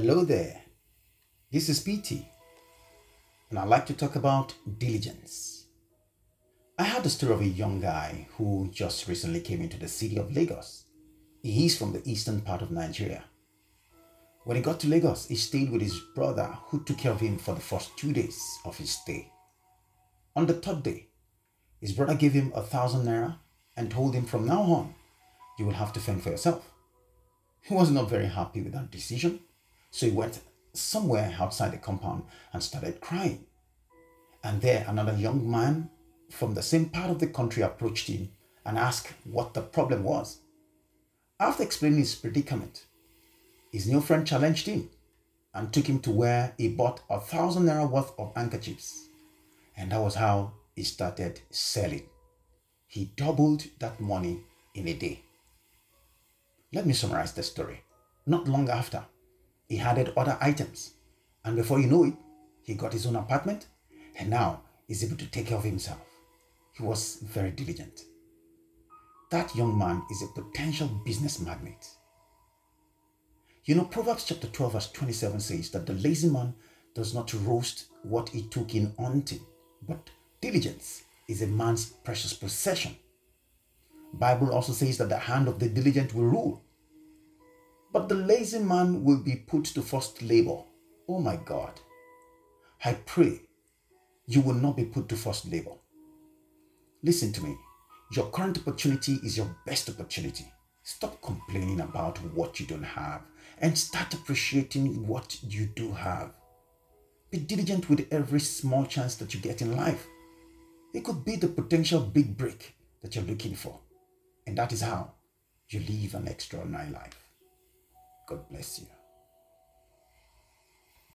Hello there. This is PT, and I'd like to talk about diligence. I heard the story of a young guy who just recently came into the city of Lagos. He is from the eastern part of Nigeria. When he got to Lagos, he stayed with his brother who took care of him for the first two days of his stay. On the third day, his brother gave him a thousand naira and told him from now on, you will have to fend for yourself. He was not very happy with that decision, so he went somewhere outside the compound and started crying. And there, another young man from the same part of the country approached him and asked what the problem was. After explaining his predicament, his new friend challenged him and took him to where he bought a thousand naira worth of handkerchiefs. And that was how he started selling. He doubled that money in a day. Let me summarize the story. Not long after, he added other items, and before you know it, he got his own apartment and now is able to take care of himself. He was very diligent. That young man is a potential business magnate. You know, Proverbs chapter 12, verse 27 says that the lazy man does not roast what he took in hunting, but diligence is a man's precious possession. Bible also says that the hand of the diligent will rule. But the lazy man will be put to forced labor. Oh my God. I pray you will not be put to forced labor. Listen to me. Your current opportunity is your best opportunity. Stop complaining about what you don't have and start appreciating what you do have. Be diligent with every small chance that you get in life. It could be the potential big break that you're looking for. And that is how you live an extraordinary life. God bless you.